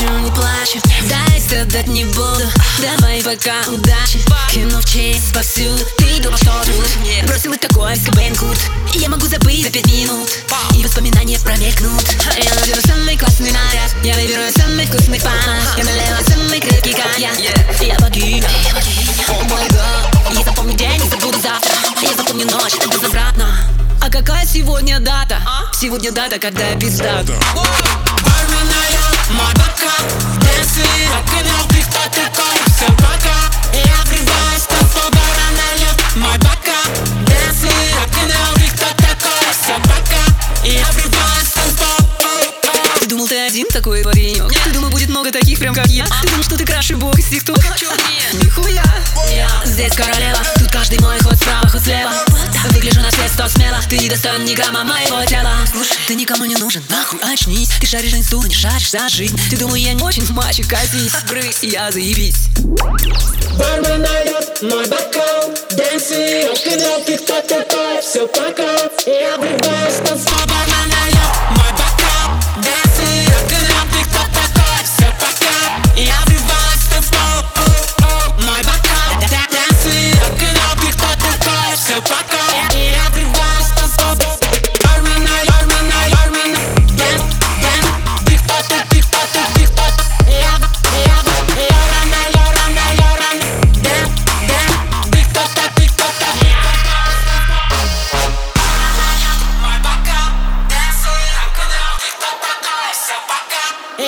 плачу, не плачу. Дай страдать не буду. Давай пока. Удачи. Кино в честь повсюду. Ты думал, что тут? Нет, бросил их такой Кобейн Курт. Я могу забыть за пять минут. И воспоминания промелькнут. Я надену самый классный наряд. Я выберу самый вкусный фанат Я налила самый крепкий коньяк Я богиня. О гад. Я запомню день, не забуду завтра. Я запомню ночь, это безобратно а какая сегодня дата? Сегодня дата, когда я пиздата один такой паренек? Ты думал, будет много таких, прям как я? Ты думал, что ты краше бог из тикток? Нихуя! Здесь королева, На сто смело Ты не достоин ни грамма моего тела. Слушай, ты никому не нужен, нахуй очнись. Ты шаришь инсту, не шаришь за жизнь. Ты думаешь, я не очень мальчик, катись. Брысь, я заебись. Бармен найдет мой бокал. Дэнсы, рок-н-ролл, дискотека Все пока. Я врываюсь